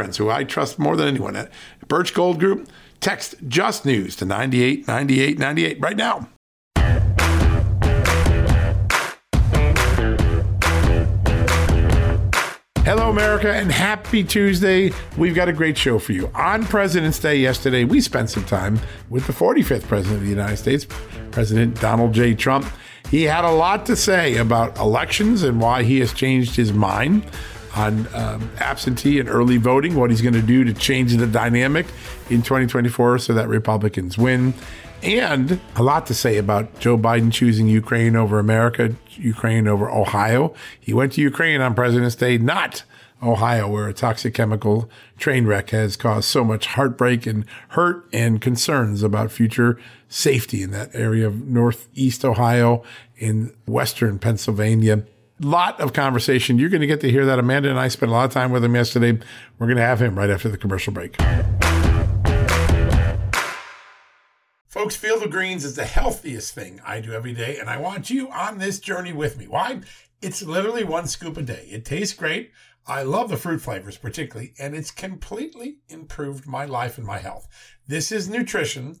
friends who I trust more than anyone at Birch Gold Group. Text Just News to 989898 right now. Hello, America, and happy Tuesday. We've got a great show for you. On President's Day yesterday, we spent some time with the 45th President of the United States, President Donald J. Trump. He had a lot to say about elections and why he has changed his mind on um, absentee and early voting, what he's going to do to change the dynamic in 2024 so that Republicans win. And a lot to say about Joe Biden choosing Ukraine over America, Ukraine over Ohio. He went to Ukraine on President's Day, not Ohio, where a toxic chemical train wreck has caused so much heartbreak and hurt and concerns about future safety in that area of northeast Ohio, in western Pennsylvania lot of conversation. You're going to get to hear that. Amanda and I spent a lot of time with him yesterday. We're going to have him right after the commercial break. Folks, Field of Greens is the healthiest thing I do every day, and I want you on this journey with me. Why? It's literally one scoop a day. It tastes great. I love the fruit flavors particularly, and it's completely improved my life and my health. This is nutrition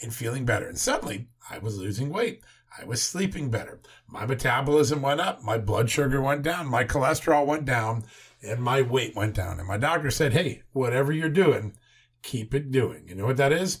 and feeling better. And suddenly I was losing weight. I was sleeping better. My metabolism went up. My blood sugar went down. My cholesterol went down and my weight went down. And my doctor said, Hey, whatever you're doing, keep it doing. You know what that is?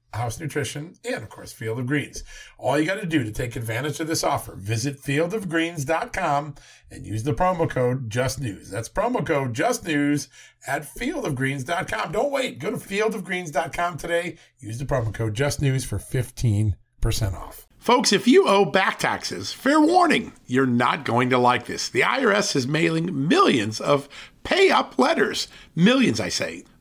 House Nutrition, and of course, Field of Greens. All you got to do to take advantage of this offer, visit fieldofgreens.com and use the promo code JustNews. That's promo code JustNews at fieldofgreens.com. Don't wait. Go to fieldofgreens.com today. Use the promo code JustNews for 15% off. Folks, if you owe back taxes, fair warning, you're not going to like this. The IRS is mailing millions of pay up letters. Millions, I say.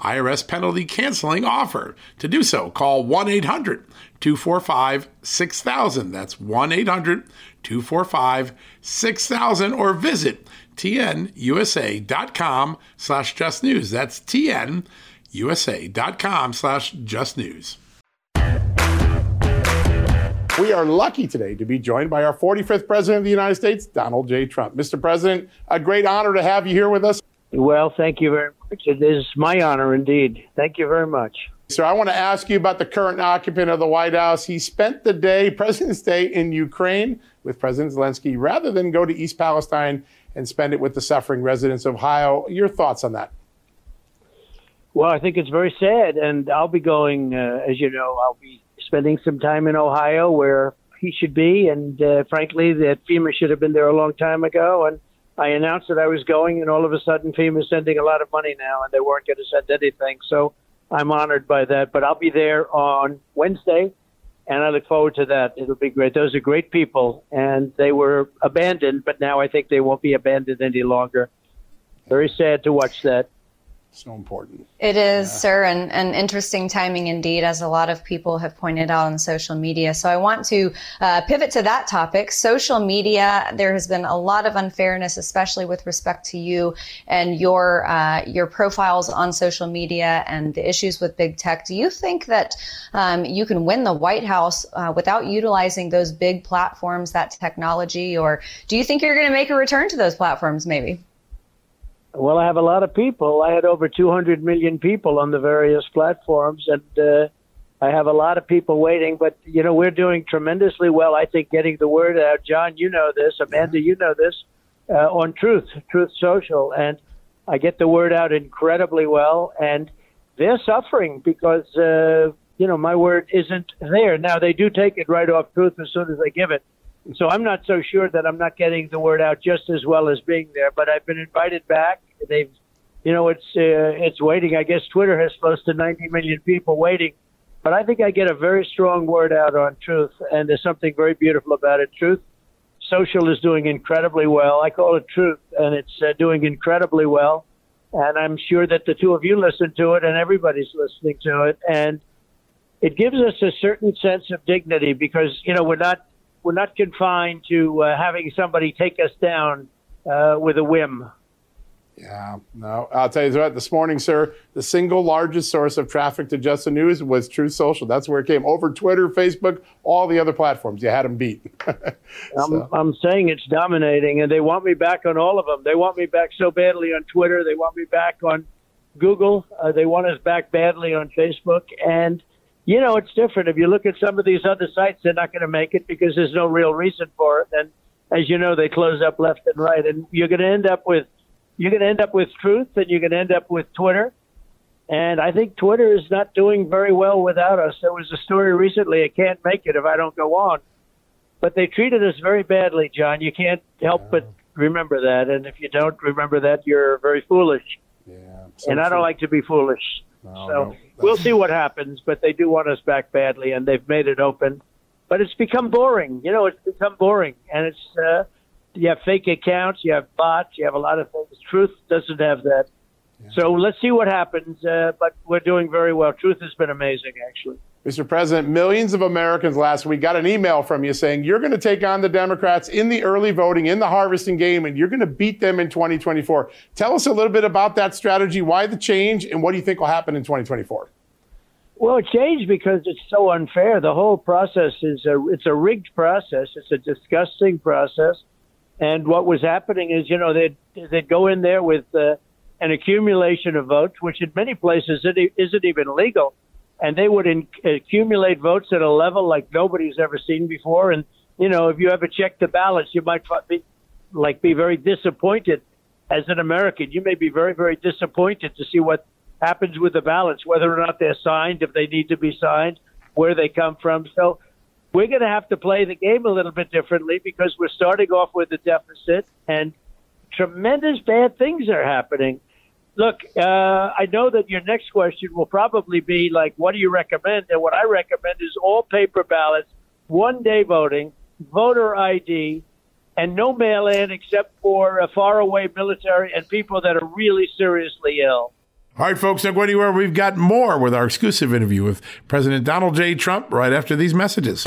IRS penalty canceling offer. To do so, call 1 800 245 6000. That's 1 800 245 6000 or visit tnusa.com slash just news. That's tnusa.com slash just news. We are lucky today to be joined by our 45th President of the United States, Donald J. Trump. Mr. President, a great honor to have you here with us. Well, thank you very much. It is my honor indeed. Thank you very much. So I want to ask you about the current occupant of the White House. He spent the day, President's Day, in Ukraine with President Zelensky rather than go to East Palestine and spend it with the suffering residents of Ohio. Your thoughts on that? Well, I think it's very sad, and I'll be going, uh, as you know, I'll be spending some time in Ohio where he should be. And uh, frankly, that FEMA should have been there a long time ago. And I announced that I was going, and all of a sudden, FEMA's sending a lot of money now, and they weren't going to send anything. So I'm honored by that. But I'll be there on Wednesday, and I look forward to that. It'll be great. Those are great people, and they were abandoned, but now I think they won't be abandoned any longer. Very sad to watch that so important. It is, yeah. sir, and, and interesting timing indeed, as a lot of people have pointed out on social media. So I want to uh, pivot to that topic. Social media, there has been a lot of unfairness, especially with respect to you and your uh, your profiles on social media and the issues with big tech. Do you think that um, you can win the White House uh, without utilizing those big platforms, that technology, or do you think you're going to make a return to those platforms, maybe? Well, I have a lot of people. I had over 200 million people on the various platforms, and uh, I have a lot of people waiting. But you know, we're doing tremendously well. I think getting the word out. John, you know this. Amanda, you know this. Uh, on Truth, Truth Social, and I get the word out incredibly well. And they're suffering because uh, you know my word isn't there. Now they do take it right off Truth as soon as they give it. So I'm not so sure that I'm not getting the word out just as well as being there. But I've been invited back. They've, you know, it's uh, it's waiting. I guess Twitter has close to 90 million people waiting. But I think I get a very strong word out on Truth, and there's something very beautiful about it. Truth Social is doing incredibly well. I call it Truth, and it's uh, doing incredibly well. And I'm sure that the two of you listen to it, and everybody's listening to it, and it gives us a certain sense of dignity because you know we're not we're not confined to uh, having somebody take us down uh, with a whim. Yeah, no, I'll tell you what, this morning, sir, the single largest source of traffic to Just the News was Truth Social. That's where it came over Twitter, Facebook, all the other platforms. You had them beat. so. I'm, I'm saying it's dominating, and they want me back on all of them. They want me back so badly on Twitter. They want me back on Google. Uh, they want us back badly on Facebook. And you know, it's different. If you look at some of these other sites, they're not going to make it because there's no real reason for it. And as you know, they close up left and right, and you're going to end up with you're going to end up with Truth, and you're going to end up with Twitter. And I think Twitter is not doing very well without us. There was a story recently. I can't make it if I don't go on. But they treated us very badly, John. You can't help yeah. but remember that. And if you don't remember that, you're very foolish. Yeah. So and I don't like to be foolish. No, so no. we'll see what happens, but they do want us back badly, and they've made it open. But it's become boring. You know, it's become boring, and it's uh, you have fake accounts, you have bots, you have a lot of things. Truth doesn't have that. Yeah. So let's see what happens. Uh, but we're doing very well. Truth has been amazing, actually. Mr. President, millions of Americans last week got an email from you saying you're going to take on the Democrats in the early voting, in the harvesting game, and you're going to beat them in 2024. Tell us a little bit about that strategy, why the change, and what do you think will happen in 2024? Well, it changed because it's so unfair. The whole process is a it's a rigged process. It's a disgusting process. And what was happening is, you know, they'd they'd go in there with uh, an accumulation of votes, which in many places isn't even legal and they would in, accumulate votes at a level like nobody's ever seen before. And you know, if you ever check the ballots, you might be like be very disappointed as an American. You may be very, very disappointed to see what happens with the ballots, whether or not they're signed, if they need to be signed, where they come from. So we're going to have to play the game a little bit differently because we're starting off with a deficit and tremendous bad things are happening look, uh, I know that your next question will probably be like, what do you recommend? And what I recommend is all paper ballots, one day voting, voter ID, and no mail in except for faraway military and people that are really seriously ill. All right, folks, don't go anywhere. We've got more with our exclusive interview with President Donald J. Trump right after these messages.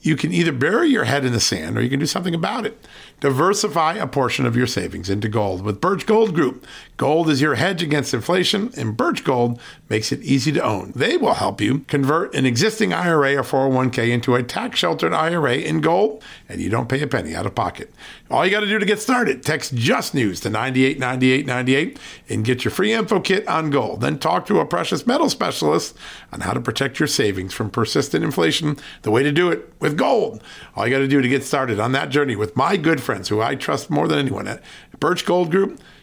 you can either bury your head in the sand or you can do something about it. Diversify a portion of your savings into gold with Birch Gold Group. Gold is your hedge against inflation, and Birch Gold makes it easy to own. They will help you convert an existing IRA or 401k into a tax sheltered IRA in gold, and you don't pay a penny out of pocket. All you got to do to get started, text Just News to 989898 and get your free info kit on gold. Then talk to a precious metal specialist on how to protect your savings from persistent inflation. The way to do it with gold. All you got to do to get started on that journey with my good friends who I trust more than anyone at Birch Gold Group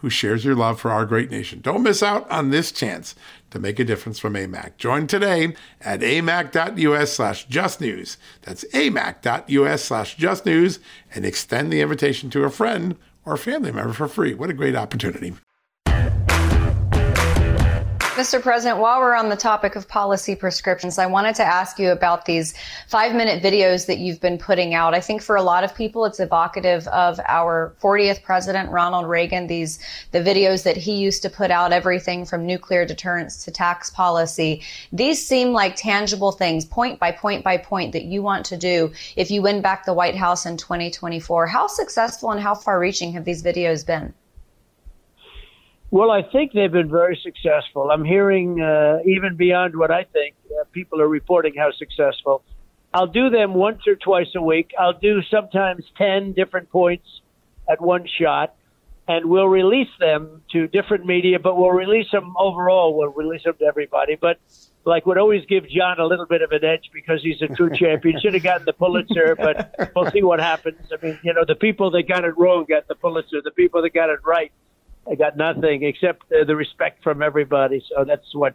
who shares your love for our great nation. Don't miss out on this chance to make a difference from AMAC. Join today at amac.us slash justnews. That's amac.us slash justnews and extend the invitation to a friend or family member for free. What a great opportunity. Mr. President, while we're on the topic of policy prescriptions, I wanted to ask you about these five minute videos that you've been putting out. I think for a lot of people, it's evocative of our 40th president, Ronald Reagan, these, the videos that he used to put out, everything from nuclear deterrence to tax policy. These seem like tangible things, point by point by point, that you want to do if you win back the White House in 2024. How successful and how far reaching have these videos been? Well, I think they've been very successful. I'm hearing, uh, even beyond what I think, uh, people are reporting how successful. I'll do them once or twice a week. I'll do sometimes 10 different points at one shot, and we'll release them to different media, but we'll release them overall. We'll release them to everybody. But like would always give John a little bit of an edge because he's a true champion. Should have gotten the Pulitzer, but we'll see what happens. I mean, you know, the people that got it wrong got the Pulitzer. The people that got it right I got nothing except the respect from everybody. So that's what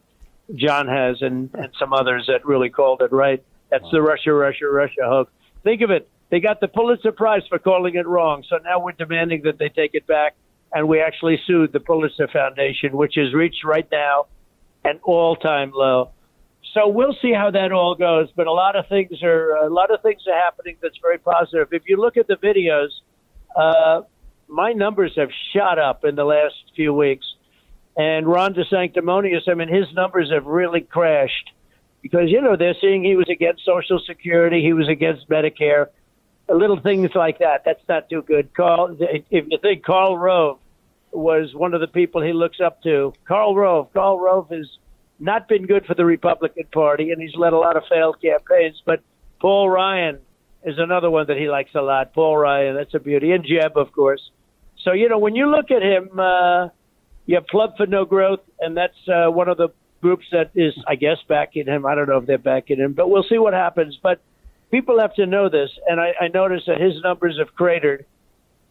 John has, and, and some others that really called it right. That's wow. the Russia, Russia, Russia hoax. Think of it. They got the Pulitzer Prize for calling it wrong. So now we're demanding that they take it back. And we actually sued the Pulitzer Foundation, which has reached right now an all time low. So we'll see how that all goes. But a lot of things are a lot of things are happening that's very positive. If you look at the videos, uh, my numbers have shot up in the last few weeks. And Ron DeSanctimonious, I mean, his numbers have really crashed because, you know, they're seeing he was against Social Security, he was against Medicare, little things like that. That's not too good. Carl, if you think Karl Rove was one of the people he looks up to, Karl Rove, Karl Rove has not been good for the Republican Party, and he's led a lot of failed campaigns. But Paul Ryan is another one that he likes a lot. Paul Ryan, that's a beauty, and Jeb, of course. So you know, when you look at him, uh, you have Club for No Growth, and that's uh, one of the groups that is, I guess, backing him. I don't know if they're backing him, but we'll see what happens. But people have to know this, and I, I noticed that his numbers have cratered,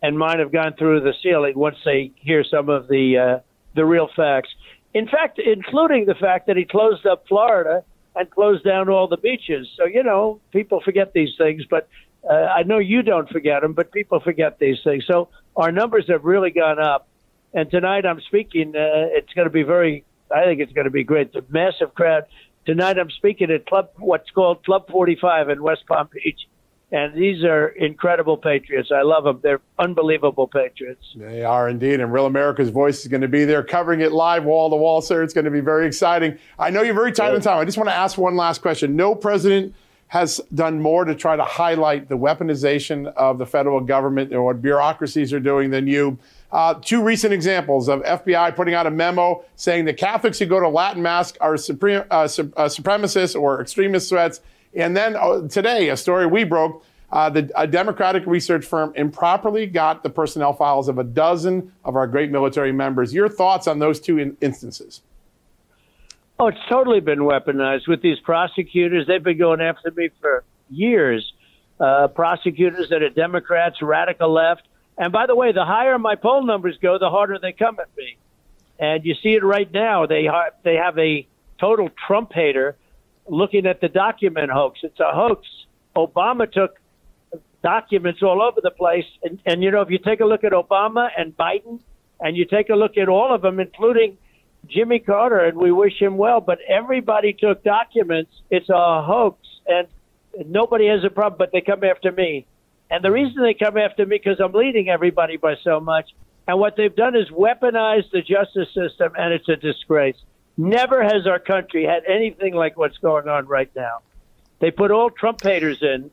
and mine have gone through the ceiling once they hear some of the uh, the real facts. In fact, including the fact that he closed up Florida and closed down all the beaches. So you know, people forget these things, but uh, I know you don't forget them, but people forget these things. So our numbers have really gone up. And tonight I'm speaking. Uh, it's going to be very. I think it's going to be great. The massive crowd tonight. I'm speaking at Club, what's called Club 45 in West Palm Beach, and these are incredible patriots. I love them. They're unbelievable patriots. They are indeed. And Real America's Voice is going to be there covering it live, wall to wall, sir. It's going to be very exciting. I know you're very tight on time. I just want to ask one last question. No president has done more to try to highlight the weaponization of the federal government and what bureaucracies are doing than you. Uh, two recent examples of FBI putting out a memo saying that Catholics who go to Latin Mass are supreme, uh, su- uh, supremacists or extremist threats. And then uh, today, a story we broke. Uh, the, a Democratic research firm improperly got the personnel files of a dozen of our great military members. Your thoughts on those two in- instances? Oh, it's totally been weaponized with these prosecutors. They've been going after me for years. Uh, prosecutors that are Democrats, radical left. And by the way, the higher my poll numbers go, the harder they come at me. And you see it right now. They ha- they have a total Trump hater looking at the document hoax. It's a hoax. Obama took documents all over the place. And, and you know, if you take a look at Obama and Biden, and you take a look at all of them, including Jimmy Carter, and we wish him well, but everybody took documents. It's a hoax, and nobody has a problem, but they come after me. And the reason they come after me because I'm leading everybody by so much. And what they've done is weaponize the justice system, and it's a disgrace. Never has our country had anything like what's going on right now. They put all Trump haters in,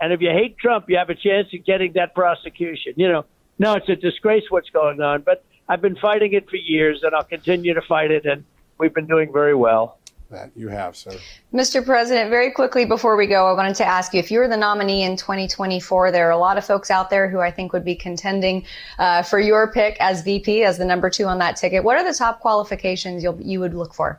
and if you hate Trump, you have a chance of getting that prosecution. You know, no, it's a disgrace what's going on. But I've been fighting it for years, and I'll continue to fight it, and we've been doing very well. That you have, sir. Mr. President, very quickly before we go, I wanted to ask you if you're the nominee in 2024, there are a lot of folks out there who I think would be contending uh, for your pick as VP, as the number two on that ticket. What are the top qualifications you'll, you would look for?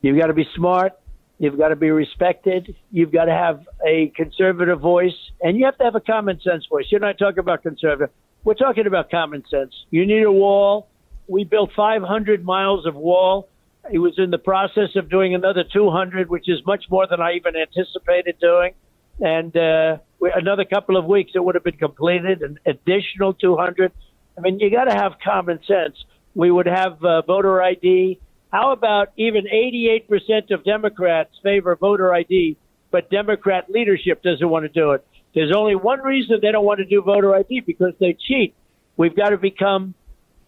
You've got to be smart. You've got to be respected. You've got to have a conservative voice, and you have to have a common sense voice. You're not talking about conservative. We're talking about common sense. You need a wall. We built 500 miles of wall. He was in the process of doing another 200, which is much more than I even anticipated doing. And uh, another couple of weeks, it would have been completed. An additional 200. I mean, you got to have common sense. We would have uh, voter ID. How about even 88% of Democrats favor voter ID, but Democrat leadership doesn't want to do it? There's only one reason they don't want to do voter ID because they cheat. We've got to become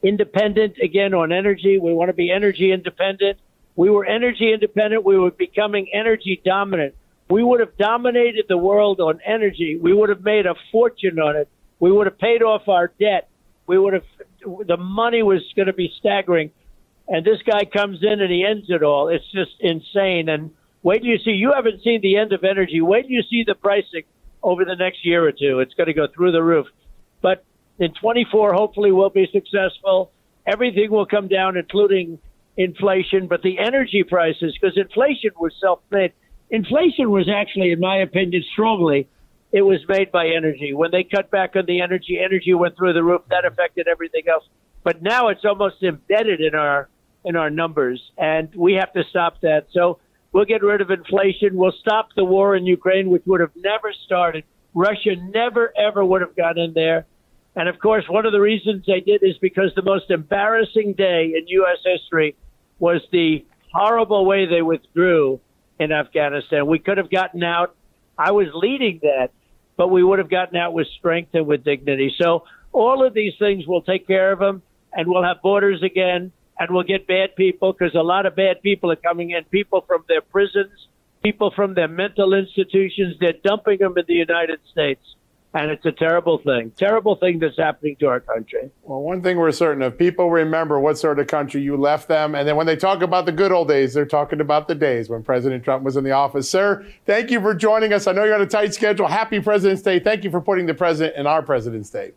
independent again on energy. We want to be energy independent. We were energy independent. We were becoming energy dominant. We would have dominated the world on energy. We would have made a fortune on it. We would have paid off our debt. We would have, the money was going to be staggering. And this guy comes in and he ends it all. It's just insane. And wait till you see, you haven't seen the end of energy. Wait till you see the pricing over the next year or two. It's going to go through the roof. But in 24, hopefully, we'll be successful. Everything will come down, including inflation, but the energy prices, because inflation was self made. Inflation was actually, in my opinion, strongly, it was made by energy. When they cut back on the energy, energy went through the roof. That affected everything else. But now it's almost embedded in our in our numbers, and we have to stop that. So We'll get rid of inflation. We'll stop the war in Ukraine, which would have never started. Russia never, ever would have got in there. And of course, one of the reasons they did is because the most embarrassing day in U.S. history was the horrible way they withdrew in Afghanistan. We could have gotten out. I was leading that, but we would have gotten out with strength and with dignity. So all of these things will take care of them, and we'll have borders again and we'll get bad people because a lot of bad people are coming in. People from their prisons, people from their mental institutions. They're dumping them in the United States. And it's a terrible thing, terrible thing that's happening to our country. Well, one thing we're certain of people remember what sort of country you left them. And then when they talk about the good old days, they're talking about the days when President Trump was in the office. Sir, thank you for joining us. I know you're on a tight schedule. Happy President's Day. Thank you for putting the president in our President's Day.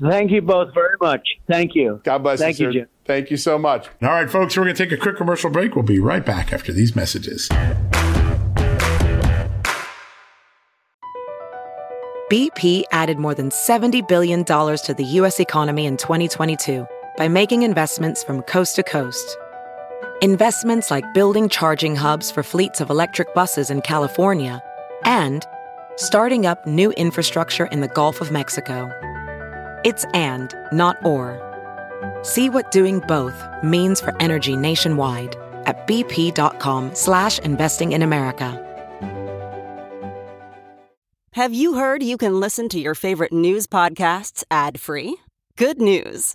Thank you both very much. Thank you. God bless Thank you, you. Jim. Thank you so much. All right, folks, we're going to take a quick commercial break. We'll be right back after these messages. BP added more than $70 billion to the U.S. economy in 2022 by making investments from coast to coast. Investments like building charging hubs for fleets of electric buses in California and starting up new infrastructure in the Gulf of Mexico. It's and, not or. See what doing both means for energy nationwide at bp.com slash investing in America. Have you heard you can listen to your favorite news podcasts ad-free? Good news!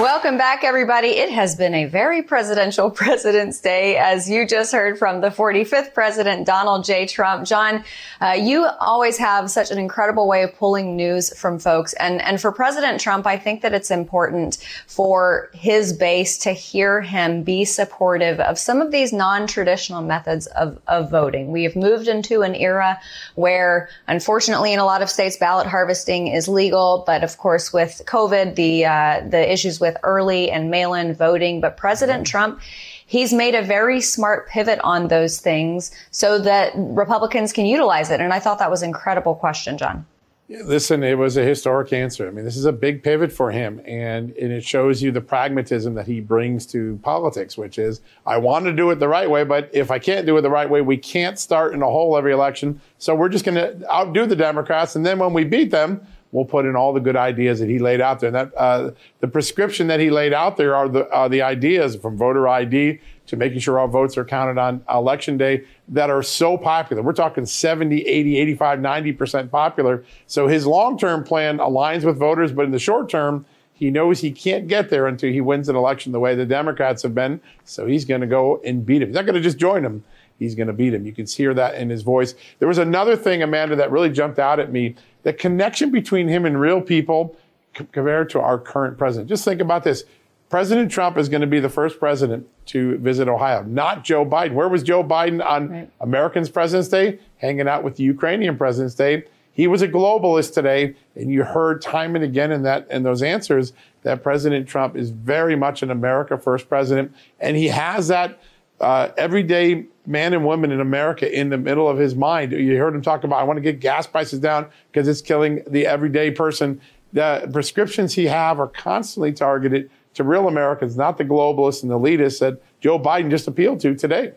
Welcome back, everybody. It has been a very presidential President's Day, as you just heard from the 45th President, Donald J. Trump. John, uh, you always have such an incredible way of pulling news from folks. And, and for President Trump, I think that it's important for his base to hear him be supportive of some of these non-traditional methods of, of voting. We have moved into an era where, unfortunately, in a lot of states, ballot harvesting is legal. But of course, with COVID, the, uh, the issues with early and mail-in voting. But President mm-hmm. Trump, he's made a very smart pivot on those things so that Republicans can utilize it. And I thought that was an incredible question, John. Listen, it was a historic answer. I mean, this is a big pivot for him, and, and it shows you the pragmatism that he brings to politics, which is I want to do it the right way, but if I can't do it the right way, we can't start in a hole every election. So we're just going to outdo the Democrats, and then when we beat them, we'll put in all the good ideas that he laid out there. And that uh, the prescription that he laid out there are the uh, the ideas from voter ID to making sure all votes are counted on election day that are so popular. We're talking 70, 80, 85, 90% popular. So his long-term plan aligns with voters, but in the short term, he knows he can't get there until he wins an election the way the Democrats have been. So he's going to go and beat him. He's not going to just join him. He's going to beat him. You can hear that in his voice. There was another thing, Amanda, that really jumped out at me the connection between him and real people compared to our current president. Just think about this. President Trump is going to be the first president to visit Ohio, not Joe Biden. Where was Joe Biden on right. Americans President's Day? Hanging out with the Ukrainian President's Day. He was a globalist today, and you heard time and again in that in those answers that President Trump is very much an America First president, and he has that uh, everyday man and woman in America in the middle of his mind. You heard him talk about, I want to get gas prices down because it's killing the everyday person. The prescriptions he have are constantly targeted to real Americans, not the globalists and elitists that Joe Biden just appealed to today.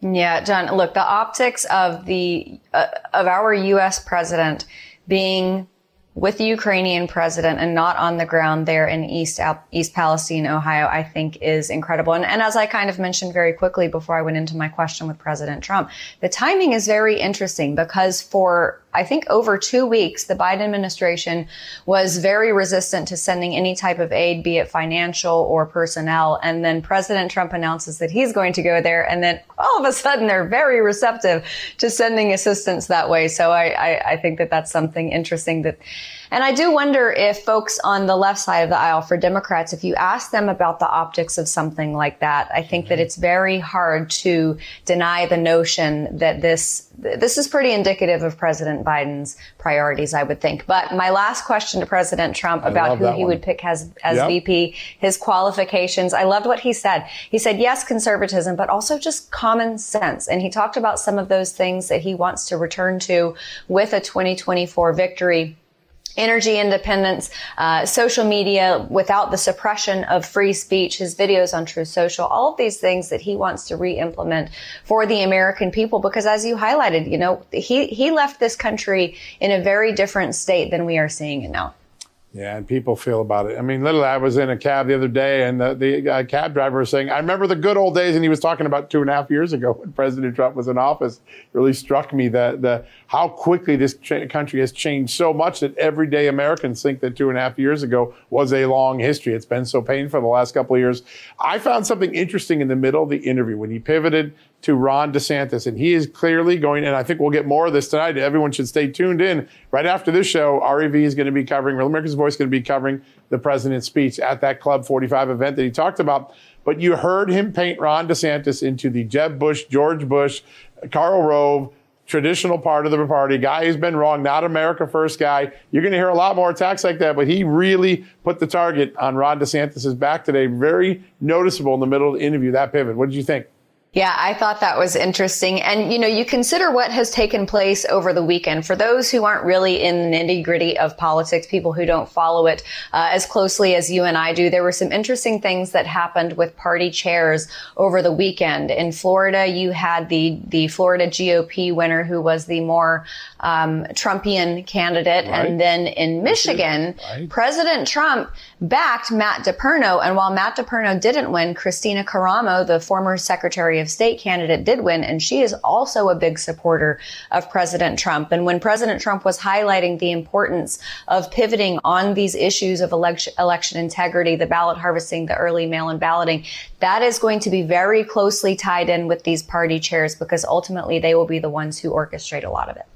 Yeah, John, look, the optics of the, uh, of our U.S. president being with the Ukrainian president and not on the ground there in East East Palestine, Ohio, I think is incredible. And, and, as I kind of mentioned very quickly before I went into my question with President Trump, the timing is very interesting because for I think over two weeks, the Biden administration was very resistant to sending any type of aid, be it financial or personnel. And then President Trump announces that he's going to go there. And then all of a sudden they're very receptive to sending assistance that way. So I, I, I think that that's something interesting that and I do wonder if folks on the left side of the aisle for Democrats, if you ask them about the optics of something like that, I think that mm-hmm. it's very hard to deny the notion that this this is pretty indicative of President Biden's priorities, I would think. But my last question to President Trump about who he one. would pick as as yep. VP, his qualifications. I loved what he said. He said yes, conservatism, but also just common sense. And he talked about some of those things that he wants to return to with a 2024 victory energy independence, uh, social media without the suppression of free speech, his videos on Truth Social, all of these things that he wants to re-implement for the American people. Because as you highlighted, you know, he, he left this country in a very different state than we are seeing it now. Yeah, and people feel about it. I mean, literally, I was in a cab the other day, and the, the uh, cab driver was saying, "I remember the good old days," and he was talking about two and a half years ago when President Trump was in office. It really struck me that the how quickly this country has changed so much that everyday Americans think that two and a half years ago was a long history. It's been so painful the last couple of years. I found something interesting in the middle of the interview when he pivoted to Ron DeSantis. And he is clearly going, and I think we'll get more of this tonight. Everyone should stay tuned in. Right after this show, REV is going to be covering, Real America's Voice is going to be covering the president's speech at that Club 45 event that he talked about. But you heard him paint Ron DeSantis into the Jeb Bush, George Bush, Karl Rove, traditional part of the party, guy who's been wrong, not America first guy. You're going to hear a lot more attacks like that, but he really put the target on Ron DeSantis' back today. Very noticeable in the middle of the interview, that pivot. What did you think? Yeah, I thought that was interesting. And, you know, you consider what has taken place over the weekend. For those who aren't really in the nitty gritty of politics, people who don't follow it uh, as closely as you and I do, there were some interesting things that happened with party chairs over the weekend. In Florida, you had the, the Florida GOP winner who was the more um, Trumpian candidate. Right. And then in Michigan, right. President Trump backed Matt DePerno. And while Matt DePerno didn't win, Kristina Karamo, the former Secretary of State candidate did win, and she is also a big supporter of President Trump. And when President Trump was highlighting the importance of pivoting on these issues of election, election integrity, the ballot harvesting, the early mail-in balloting, that is going to be very closely tied in with these party chairs because ultimately they will be the ones who orchestrate a lot of it.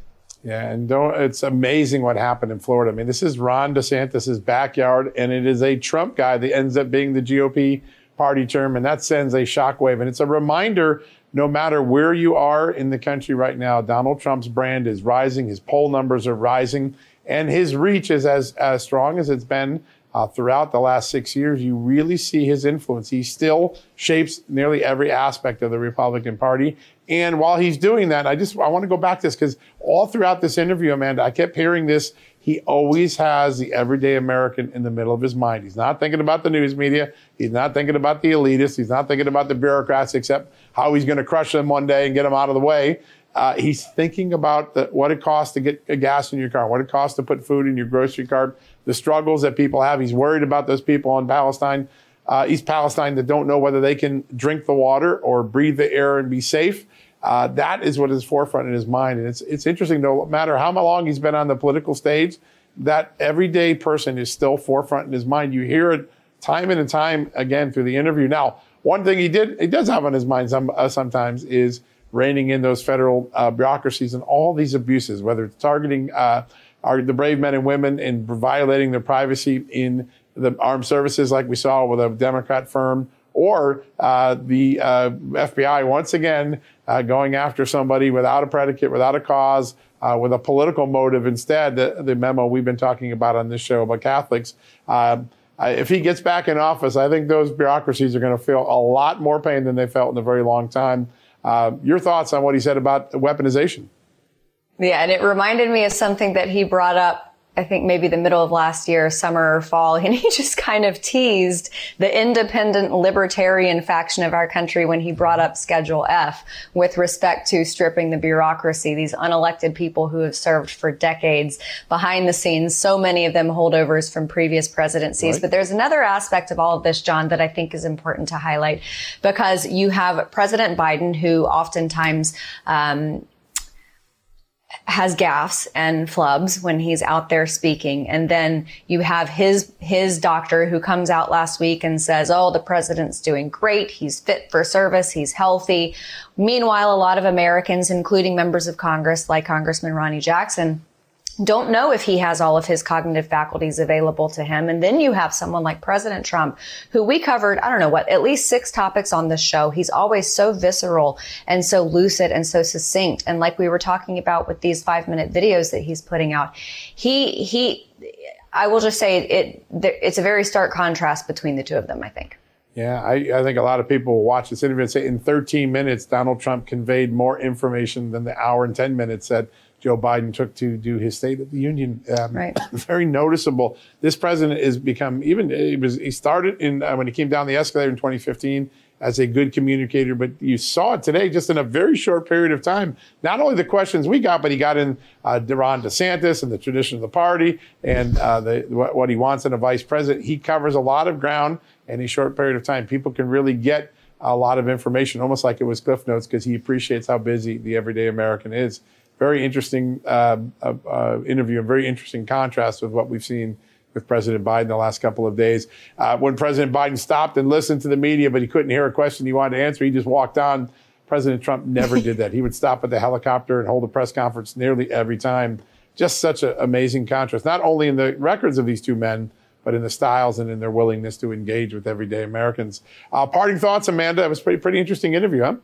Yeah, and it's amazing what happened in Florida. I mean, this is Ron DeSantis' backyard, and it is a Trump guy that ends up being the GOP party term, and that sends a shockwave. And it's a reminder no matter where you are in the country right now, Donald Trump's brand is rising, his poll numbers are rising, and his reach is as, as strong as it's been uh, throughout the last six years. You really see his influence. He still shapes nearly every aspect of the Republican Party. And while he's doing that, I just I want to go back to this because all throughout this interview, Amanda, I kept hearing this he always has the everyday American in the middle of his mind. He's not thinking about the news media. He's not thinking about the elitists. He's not thinking about the bureaucrats, except how he's going to crush them one day and get them out of the way. Uh, he's thinking about the, what it costs to get gas in your car, what it costs to put food in your grocery cart, the struggles that people have. He's worried about those people in Palestine, uh, East Palestine, that don't know whether they can drink the water or breathe the air and be safe. Uh, that is what is forefront in his mind. And it's, it's interesting, no matter how long he's been on the political stage, that everyday person is still forefront in his mind. You hear it time and time again through the interview. Now, one thing he did, he does have on his mind some, uh, sometimes is reining in those federal uh, bureaucracies and all these abuses, whether it's targeting uh, our, the brave men and women in violating their privacy in the armed services, like we saw with a Democrat firm, or uh, the uh, FBI once again uh, going after somebody without a predicate, without a cause, uh, with a political motive instead. The, the, memo we've been talking about on this show about Catholics. Um, if he gets back in office, I think those bureaucracies are going to feel a lot more pain than they felt in a very long time. Uh, your thoughts on what he said about weaponization? Yeah, and it reminded me of something that he brought up I think maybe the middle of last year, summer or fall, and he just kind of teased the independent libertarian faction of our country when he brought up Schedule F with respect to stripping the bureaucracy, these unelected people who have served for decades behind the scenes, so many of them holdovers from previous presidencies. Right. But there's another aspect of all of this, John, that I think is important to highlight because you have President Biden who oftentimes, um, has gaffes and flubs when he's out there speaking. And then you have his, his doctor who comes out last week and says, Oh, the president's doing great. He's fit for service. He's healthy. Meanwhile, a lot of Americans, including members of Congress like Congressman Ronny Jackson, don't know if he has all of his cognitive faculties available to him. And then you have someone like President Trump, who we covered, I don't know what, at least six topics on this show. He's always so visceral and so lucid and so succinct. And like we were talking about with these five minute videos that he's putting out, he, he, I will just say it, it's a very stark contrast between the two of them, I think. Yeah, I, I, think a lot of people will watch this interview and say in 13 minutes, Donald Trump conveyed more information than the hour and 10 minutes that Joe Biden took to do his State of the Union. Um, right. Very noticeable. This president has become even. He was. He started in uh, when he came down the escalator in 2015 as a good communicator, but you saw it today just in a very short period of time. Not only the questions we got, but he got in uh, Ron DeSantis and the tradition of the party and uh, the, what, what he wants in a vice president. He covers a lot of ground in a short period of time. People can really get a lot of information, almost like it was Cliff Notes, because he appreciates how busy the everyday American is very interesting uh, uh, uh, interview and very interesting contrast with what we've seen with President Biden the last couple of days. Uh, when President Biden stopped and listened to the media, but he couldn't hear a question he wanted to answer, he just walked on. President Trump never did that. He would stop at the helicopter and hold a press conference nearly every time. Just such an amazing contrast, not only in the records of these two men, but in the styles and in their willingness to engage with everyday Americans. Uh, parting thoughts, Amanda. It was pretty, pretty interesting interview, huh?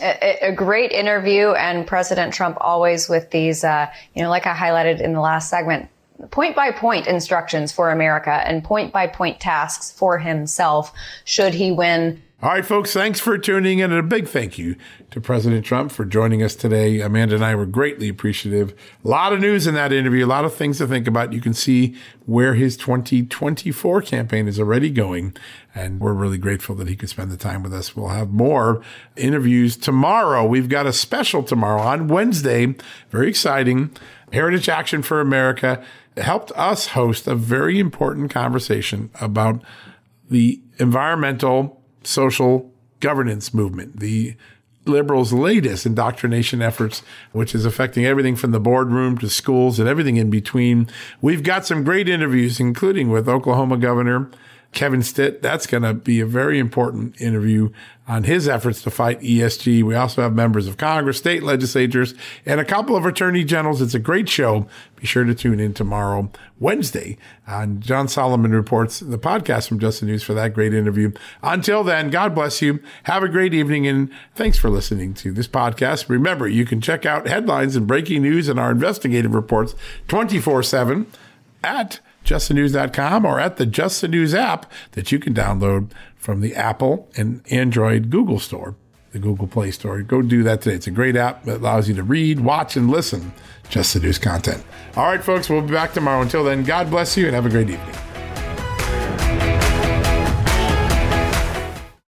A, a, great interview and President Trump always with these, uh, you know, like I highlighted in the last segment, point by point instructions for America and point by point tasks for himself should he win all right, folks, thanks for tuning in. And a big thank you to President Trump for joining us today. Amanda and I were greatly appreciative. A lot of news in that interview, a lot of things to think about. You can see where his 2024 campaign is already going. And we're really grateful that he could spend the time with us. We'll have more interviews tomorrow. We've got a special tomorrow on Wednesday. Very exciting. Heritage Action for America helped us host a very important conversation about the environmental social governance movement, the liberals' latest indoctrination efforts, which is affecting everything from the boardroom to schools and everything in between. We've got some great interviews, including with Oklahoma Governor Kevin Stitt. That's going to be a very important interview on his efforts to fight ESG. We also have members of Congress, state legislatures, and a couple of attorney generals. It's a great show. Be sure to tune in tomorrow, Wednesday, on John Solomon Reports, the podcast from Just the News for that great interview. Until then, God bless you. Have a great evening, and thanks for listening to this podcast. Remember, you can check out headlines and breaking news and our investigative reports 24 7 at justthenews.com or at the Just the News app that you can download from the Apple and Android Google Store, the Google Play Store. Go do that today. It's a great app that allows you to read, watch, and listen Just the News content. All right, folks, we'll be back tomorrow. Until then, God bless you and have a great evening.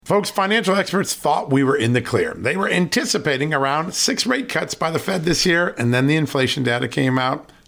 Folks, financial experts thought we were in the clear. They were anticipating around six rate cuts by the Fed this year, and then the inflation data came out